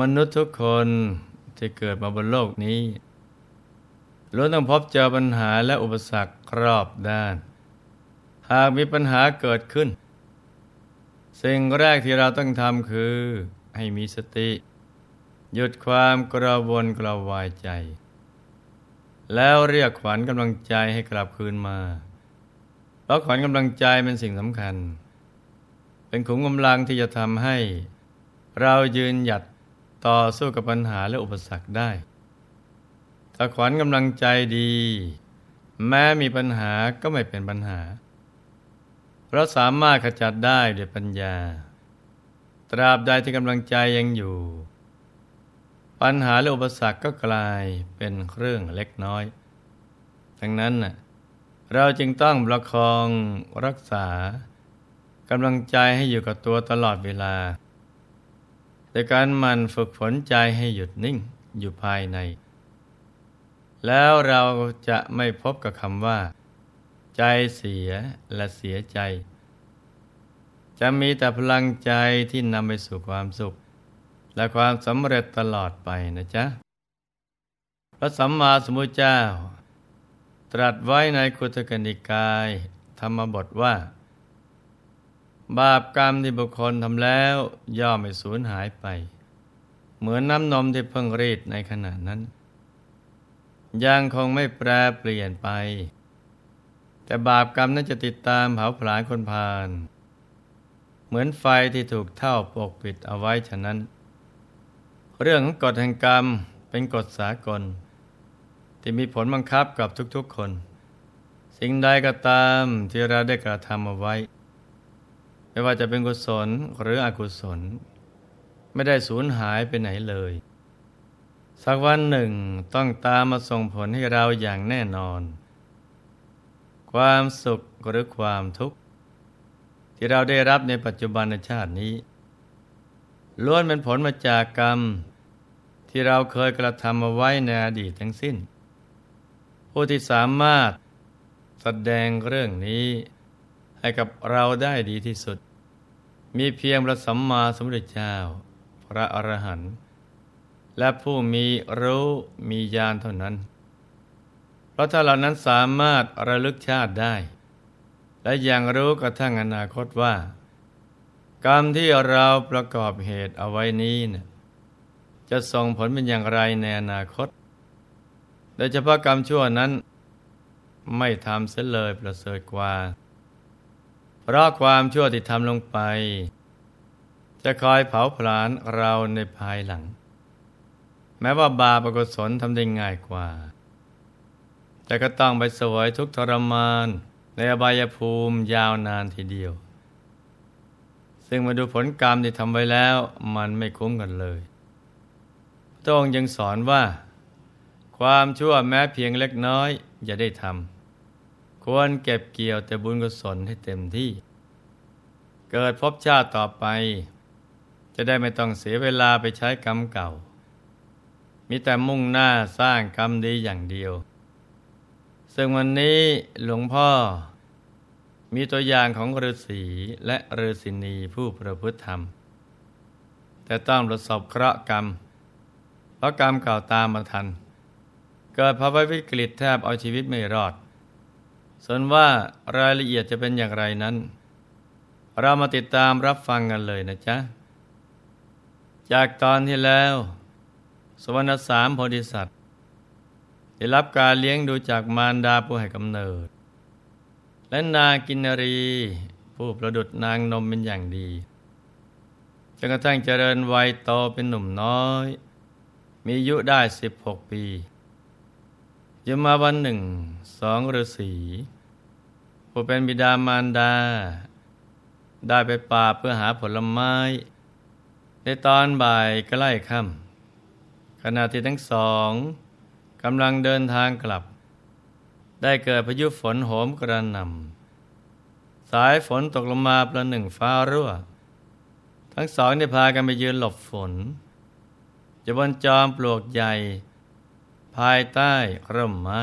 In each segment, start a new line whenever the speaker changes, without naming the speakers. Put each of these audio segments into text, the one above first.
มนุษย์ทุกคนที่เกิดมาบนโลกนี้ล้วนต้องพบเจอปัญหาและอุปสรรครอบด้าน หากมีปัญหาเกิดขึ้น สิ่งแรกที่เราต้องทำคือให้มีสติ หยุดความกระวนกระวายใจ แล้วเรียกขวัญกำลังใจให้กลับคืนมา เพราะขวัญกำลังใจเป็นสิ่งสำคัญ เป็นขุมกำลังที่จะทำให้ เรายืนหยัด ต่อสู้กับปัญหาและอุปสรรคได้ถ้าขวัญกำลังใจดี แม้มีปัญหาก็ไม่เป็นปัญหาเพราะสามารถขจัดได้ด้วยปัญญา ตราบใดที่กำลังใจยังอยู่ ปัญหาและอุปสรรคก็กลายเป็นเรื่องเล็กน้อยดังนั้นเราจึงต้องประคองรักษากำลังใจให้อยู่กับตัวตลอดเวลา แต่การมันฝึกฝนใจให้หยุดนิ่งอยู่ภายใน แล้วเราจะไม่พบกับคำว่า ใจเสียและเสียใจ จะมีแต่พลังใจที่นำไปสู่ความสุข และความสำเร็จตลอดไปนะจ๊ะ พระสัมมาสัมพุทธเจ้า ตรัสไว้ในคุตกนิกาย ธรรมบทว่า บาปกรรมที่บุคคลทำแล้วย่อมไม่สูญหายไป เหมือนน้ำนมที่เพิ่งรีดในขณะนั้น ยังคงไม่แปรเปลี่ยนไป แต่บาปกรรมนั้นจะติดตามเผาผลาญคนพาลเหมือนไฟที่ถูกเท่าปกปิดเอาไว้ฉะนั้น เรื่องของกฎแห่งกรรมเป็นกฎสากล ที่มีผลบังคับกับทุกๆคน สิ่งใดก็ตามที่เราได้กระทำเอาไว้ ไม่ว่าจะเป็นกุศลหรืออกุศล ไม่ได้สูญหายไปไหนเลย สักวันหนึ่งต้องตามมาส่งผลให้เราอย่างแน่นอน ความสุขหรือความทุกข์ ที่เราได้รับในปัจจุบันชาตินี้ล้วนเป็นผลมาจากกรรม ที่เราเคยกระทำมาไว้ในอดีตทั้งสิ้น ผู้ที่สามารถแสดงเรื่องนี้ให้กับเราได้ดีที่สุด มีเพียงพระสัมมาสัมพุทธเจ้า พระอรหันต์และผู้มีรู้มีญาณเท่านั้น เพราะถ้าเรานั้นสามารถระลึกชาติได้ และยังรู้กระทั่งอนาคตว่า กรรมที่เราประกอบเหตุเอาไว้นี้นะจะส่งผลเป็นอย่างไรในอนาคต โดยเฉพาะกรรมชั่วนั้น ไม่ทำเสียเลยประเสริฐกว่า เพราะความชั่วที่ทำลงไป จะคอยเผาผลาญเราในภายหลัง แม้ว่าบาปกุศลทำได้ง่ายกว่า แต่ก็ต้องไปสวยทุกทรมาน ในอบายภูมิยาวนานทีเดียว ซึ่งมาดูผลกรรมที่ทำไว้แล้ว มันไม่คุ้มกันเลยพระองค์ยังสอนว่า ความชั่วแม้เพียงเล็กน้อย อย่าได้ทำ ควรเก็บเกี่ยวแต่บุญกุศลให้เต็มที่ เกิดพบชาติต่อไป จะได้ไม่ต้องเสียเวลาไปใช้กรรมเก่า มีแต่มุ่งหน้าสร้างกรรมดีอย่างเดียว ซึ่งวันนี้หลวงพ่อมีตัวอย่างของฤาษีและฤาษีนีผู้ประพฤติธรรม แต่ต้องประสบเคราะห์กรรม เพราะกรรมเก่าตามมาทัน เกิดภาวะวิกฤตแทบเอาชีวิตไม่รอด ส่วนว่ารายละเอียดจะเป็นอย่างไรนั้น เรามาติดตามรับฟังกันเลยนะจ๊ะ จากตอนที่แล้ว สวรรณสามโพธิสัตว์ ได้รับการเลี้ยงดูจากมารดาผู้ให้กำเนิด และนางกินรี ผู้ประดุดนางนมเป็นอย่างดีจนกระทั่งเจริญวัยโตเป็นหนุ่มน้อย มีอายุได้สิบ หกปียมาวันหนึ่ง สองฤาษีผู้เป็นบิดามารดา ได้ไปป่าเพื่อหาผลไม้ ในตอนบ่ายใกล้ค่ำขณะที่ทั้งสองกำลังเดินทางกลับ ได้เกิดพายุฝนโหมกระหน่ำสายฝนตกลงมาประหนึ่งฟ้ารั่ว ทั้งสองได้พากันไปยืนหลบฝนจะบนจอมปลวกใหญ่ ภายใต้ร่มไม้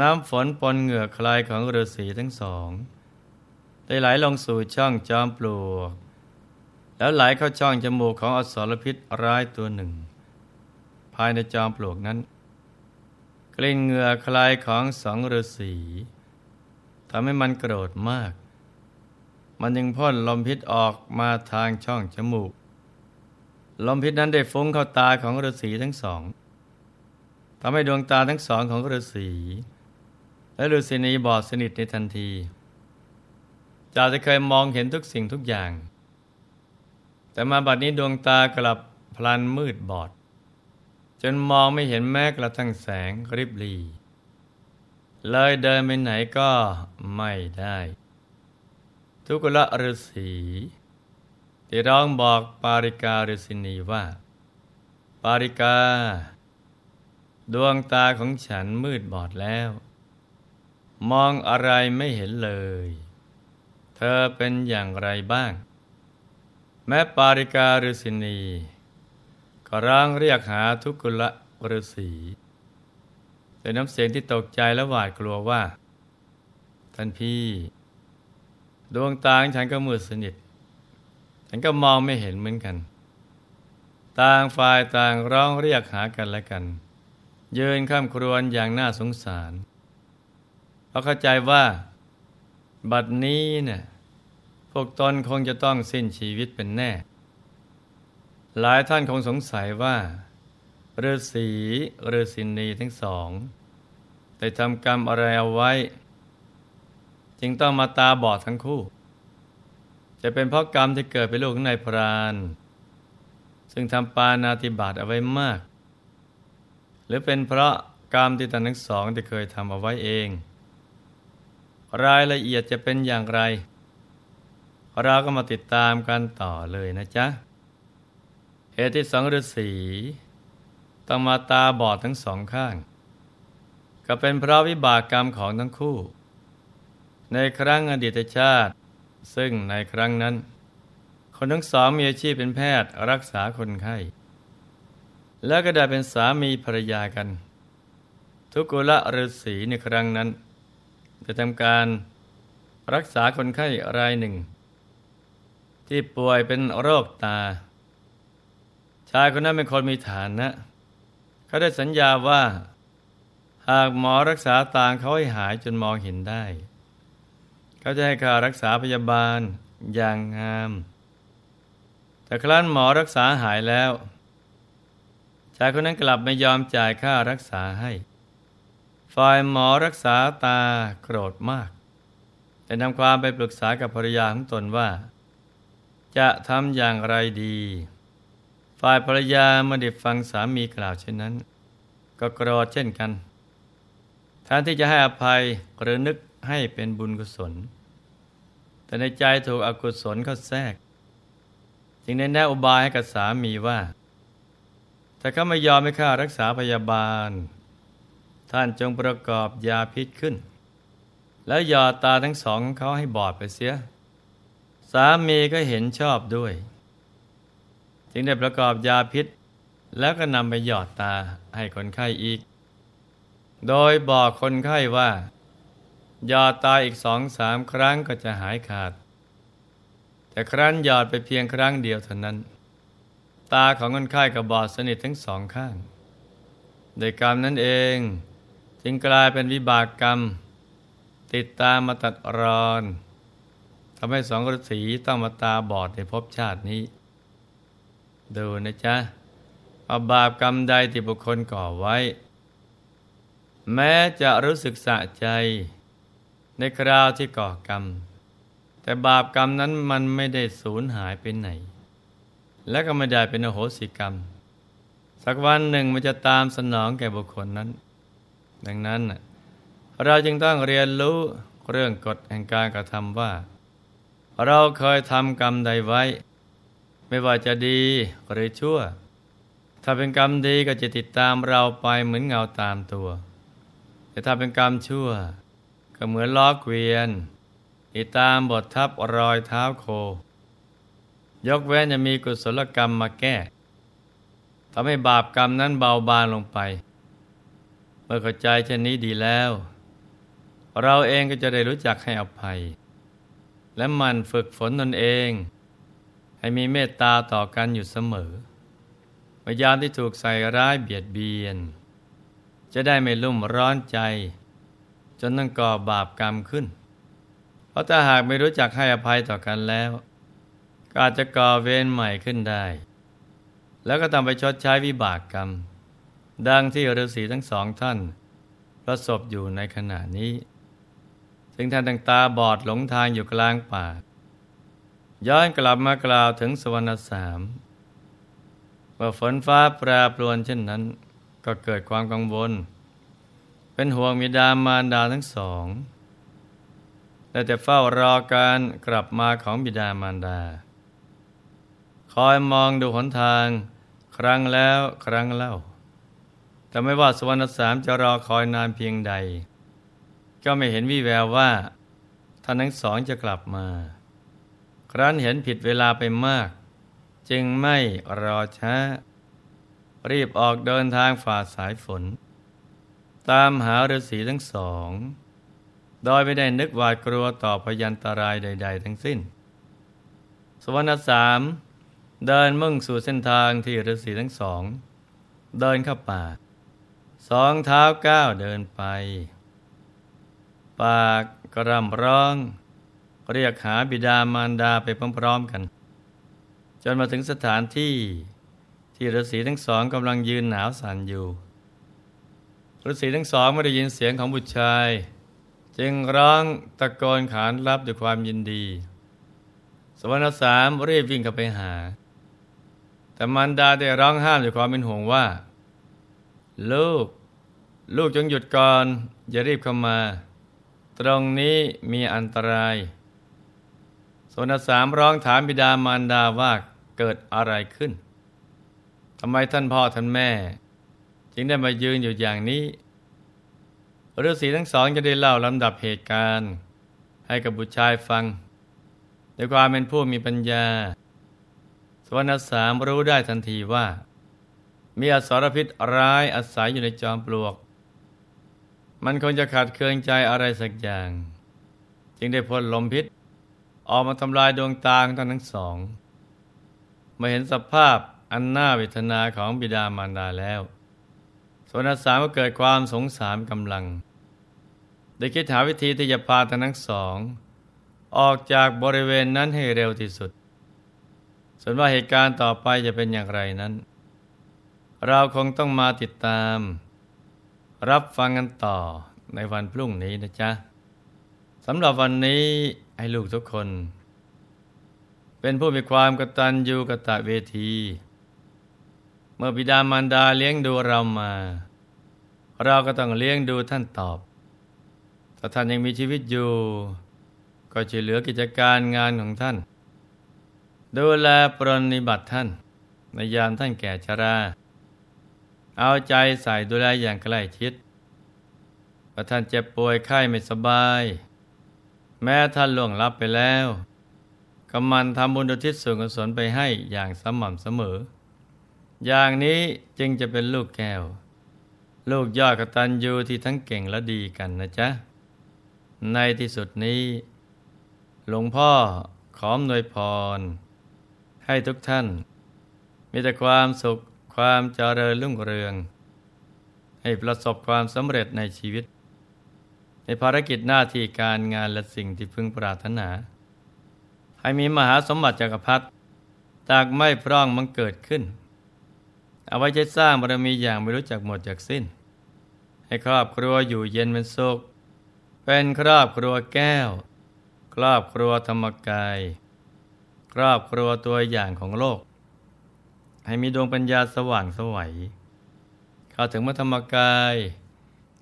น้ำฝนปนเหงื่อคลายของฤาษีทั้งสอง ได้ไหลลงสู่ช่องจอมปลวก แล้วไหลเข้าช่องจมูกของอสรพิษร้ายตัวหนึ่ง ภายในจอมปลวกนั้น กลิ่นเหงื่อคลายของสองฤาษีทำให้มันโกรธมาก มันยังพ่นลมพิษออกมาทางช่องจมูก ลมพิษนั้นได้ฟุ้งเข้าตาของฤาษีทั้งสอง ทำให้ดวงตาทั้งสองของฤาษีและฤาษีนีบอดสนิทในทันทีจากจะเคยมองเห็นทุกสิ่งทุกอย่าง แต่มาบัดนี้ดวงตากลับพลันมืดบอด จนมองไม่เห็นแม้กระทั่งแสงริบลีเลยเดินไปไหนก็ไม่ได้ ทุกละฤาษีที่ร้องบอกปาริกาฤาษินีว่า ปาริกา ดวงตาของฉันมืดบอดแล้ว มองอะไรไม่เห็นเลย เธอเป็นอย่างไรบ้าง แม้ปาริกาฤาษินีก็ร้องเรียกหาทุกุละฤาษีแต่น้ำเสียงที่ตกใจและหวาดกลัวว่า ท่านพี่ ดวงตาของฉันก็มืดสนิท ฉันก็มองไม่เห็นเหมือนกัน ต่างฝ่ายต่างร้องเรียกหากันและกัน ยืนข้ามครวนอย่างน่าสงสาร เพราะเข้าใจว่า บัดนี้เนี่ยพวกตนคงจะต้องสิ้นชีวิตเป็นแน่ หลายท่านคงสงสัยว่าฤาษีฤาษินีทั้งสองได้ทำกรรมอะไรเอาไว้ จึงต้องมาตาบอดทั้งคู่ จะเป็นเพราะกรรมที่เกิดเป็นลูกในพราน ซึ่งทำปานาติบาตเอาไว้มาก หรือเป็นเพราะกรรมที่ท่านทั้งสองได้เคยทำเอาไว้เอง รายละเอียดจะเป็นอย่างไร เราก็มาติดตามกันต่อเลยนะจ๊ะเหตุที่สองฤาษีต้องมาตาบอดทั้งสองข้าง ก็เป็นเพราะวิบากกรรมของทั้งคู่ ในครั้งอดีตชาติ ซึ่งในครั้งนั้น คนทั้งสองมีอาชีพเป็นแพทย์รักษาคนไข้ แล้วก็ได้เป็นสามีภรรยากัน ทุกุละฤาษีในครั้งนั้นจะทำการรักษาคนไข้รายหนึ่ง ที่ป่วยเป็นโรคตา ชายคนนั้นเป็นคนมีฐานนะ เขาได้สัญญาว่า หากหมอรักษาตาเขาให้หายจนมองเห็นได้ เขาจะให้ค่ารักษาพยาบาลอย่างงาม แต่ครั้นหมอรักษาหายแล้ว ชายคนนั้นกลับไม่ยอมจ่ายค่ารักษาให้ ฝ่ายหมอรักษาตาโกรธมากแต่นำความไปปรึกษากับภรรยาของตนว่า จะทำอย่างไรดี ฝ่ายภรรยาเมื่อได้ฟังสามีกล่าวเช่นนั้น ก็โกรธเช่นกันแทนที่จะให้อภัยหรือนึกให้เป็นบุญกุศล แต่ในใจถูกอกุศลเข้าแทรก จึงได้แนะอุบายให้กับสามีว่า ถ้าเขาไม่ยอมให้ค่ารักษาพยาบาล ท่านจงประกอบยาพิษขึ้น แล้วยอดตาทั้งสองของเขาให้บอดไปเสีย สามีก็เห็นชอบด้วย จึงได้ประกอบยาพิษ แล้วก็นำไปหยอดตาให้คนไข้อีก โดยบอกคนไข้ว่าหยอดตาอีกสองสามครั้งก็จะหายขาด แต่ครั้นหยอดไปเพียงครั้งเดียวเท่านั้น ตาของคนไข้ก็บอดสนิททั้งสองข้างโดยกรรมนั้นเอง จึงกลายเป็นวิบากกรรม ติดตามมาตัดรอนทำให้สองฤาษีต้องมาตาบอดในภพชาตินี้ ดูนะจ๊ะอาบาปกรรมใดที่บุคคลก่อไว้ แม้จะรู้สึกสะใจในคราวที่ก่อกรรม แต่บาปกรรมนั้นมันไม่ได้สูญหายไปไหน และก็ไม่ได้เป็นอโหสิกรรม สักวันหนึ่งมันจะตามสนองแก่บุคคลนั้น ดังนั้น เราจึงต้องเรียนรู้เรื่องกฎแห่งการกระทำว่า เราเคยทำกรรมใดไว้ ไม่ว่าจะดีหรือชั่ว ถ้าเป็นกรรมดีก็จะติดตามเราไปเหมือนเงาตามตัว แต่ถ้าเป็นกรรมชั่ว ก็เหมือนล้อเกวียนติดตามบททับรอยเท้าโค ยกเว้นจะมีกุศลกรรมมาแก้ทำให้บาปกรรมนั้นเบาบางลงไป เมื่อเข้าใจเช่นนี้ดีแล้ว เราเองก็จะได้รู้จักให้อภัย และมันฝึกฝนตนเอง ให้มีเมตตาต่อกันอยู่เสมอพยานที่ถูกใส่ร้ายเบียดเบียน จะได้ไม่ลุ่มร้อนใจ จนต้องก่อบาปกรรมขึ้น เพราะถ้าหากไม่รู้จักให้อภัยต่อกันแล้ว ก็อาจจะก่อเวรใหม่ขึ้นได้ แล้วก็ต้องไปชดใช้วิบากกรรม ดังที่ฤาษีทั้งสองท่าน ประสบอยู่ในขณะนี้ ซึ่งท่านต่างตาบอดหลงทางอยู่กลางป่า ย้อนกลับมากล่าวถึงสวรรค์สามว่าฝนฟ้าแปรปรวนเช่นนั้น ก็เกิดความกังวล เป็นห่วงมิดามารดาทั้งสองแต่แต่เฝ้ารอการกลับมาของบิดามารดา คอยมองดูหนทาง ครั้งแล้วครั้งเล่า แต่ไม่ว่าสวรรคสามจะรอคอยนานเพียงใด ก็ไม่เห็นวี่แววว่าท่านทั้งสองจะกลับมา ครั้นเห็นผิดเวลาไปมาก จึงไม่รอช้า รีบออกเดินทางฝ่าสายฝน ตามหาฤาษีทั้งสองโดยไม่ได้นึกหวาดกลัวต่อพยันตรายใด ๆ ทั้งสิ้น สวรรคสาม เดินมุ่งสู่เส้นทางที่ฤาษีทั้งสอง เดินเข้าป่า สองเท้าก้าวเดินไป ปากกระรำร้อง เรียกหาบิดามารดาไปพร้อมๆกัน จนมาถึงสถานที่ที่ฤาษีทั้งสองกำลังยืนหนาวสั่นอยู่ฤาษีทั้งสองไม่ได้ยินเสียงของบุตรชาย จึงร้องตะโกนขานรับด้วยความยินดี สวรรค์สามรีบวิ่งเข้าไปหา แต่มันดาได้ร้องห้ามด้วยความเป็นห่วงว่า ลูก ลูกจงหยุดก่อน อย่ารีบเข้ามา ตรงนี้มีอันตรายสวรรค์สามร้องถามบิดามารดาว่าเกิดอะไรขึ้นทำไมท่านพ่อท่านแม่ จึงได้มายืนอยู่อย่างนี้ฤาษีทั้งสองจะได้เล่าลำดับเหตุการณ์ ให้กับบุตรชายฟังด้วยความเป็นผู้มีปัญญา สวรรค์สามรู้ได้ทันทีว่า มีอสรพิษร้ายอาศัยอยู่ในจอมปลวก มันคงจะขาดเคืองใจอะไรสักอย่าง จึงได้พ่นลมพิษ ออกมาทำลายดวงตาของท่านทั้งสองมาเห็นสภาพอันน่าเวทนาของบิดามารดาแล้วสวนสามก็เกิดความสงสารกำลัง ได้คิดหาวิธีที่จะพาทั้งสอง ออกจากบริเวณนั้นให้เร็วที่สุด ส่วนว่าเหตุการณ์ต่อไปจะเป็นอย่างไรนั้น เราคงต้องมาติดตาม รับฟังกันต่อในวันพรุ่งนี้นะจ๊ะสำหรับวันนี้ให้ลูกทุกคน เป็นผู้มีความกตัญญูกตะเวที เมื่อบิดามารดาเลี้ยงดูเรามา เราก็ต้องเลี้ยงดูท่านตอบ ถ้าท่านยังมีชีวิตอยู่ ก็ช่วยเหลือกิจการงานของท่าน ดูแลปรนนิบัติท่าน ในยามท่านแก่ชรา เอาใจใส่ดูแลอย่างใกล้ชิดพอท่านเจ็บป่วยไข้ไม่สบาย แม้ท่านล่วงลับไปแล้วกำมันทำบุญอุทิศส่วนกุศลไปให้อย่างสม่ำเสมอ อย่างนี้จึงจะเป็นลูกแก้ว ลูกยอดกตัญญูที่ทั้งเก่งและดีกันนะจ๊ะ ในที่สุดนี้ หลวงพ่อขอมนวยพร ให้ทุกท่าน มีแต่ความสุขความเจริญรุ่งเรือง ให้ประสบความสำเร็จในชีวิต ในภารกิจหน้าที่การงานและสิ่งที่พึงปรารถนา ให้มีมหาสมบัติจักรพรรดิจากไม่พร่องมันเกิดขึ้น เอาไว้ใช้สร้างบารมีอย่างไม่รู้จักหมดจากสิ้น ให้ครอบครัวอยู่เย็นเป็นสุขเป็นครอบครัวแก้ว ครอบครัวธรรมกาย ครอบครัวตัวอย่างของโลก ให้มีดวงปัญญาสว่างสวัยเข้าถึงมัธรรมกาย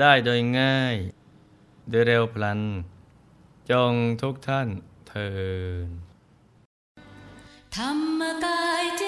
ได้โดยง่าย โดยเร็วพลัน จงทุกท่านเทิน
ธรรมกายเจ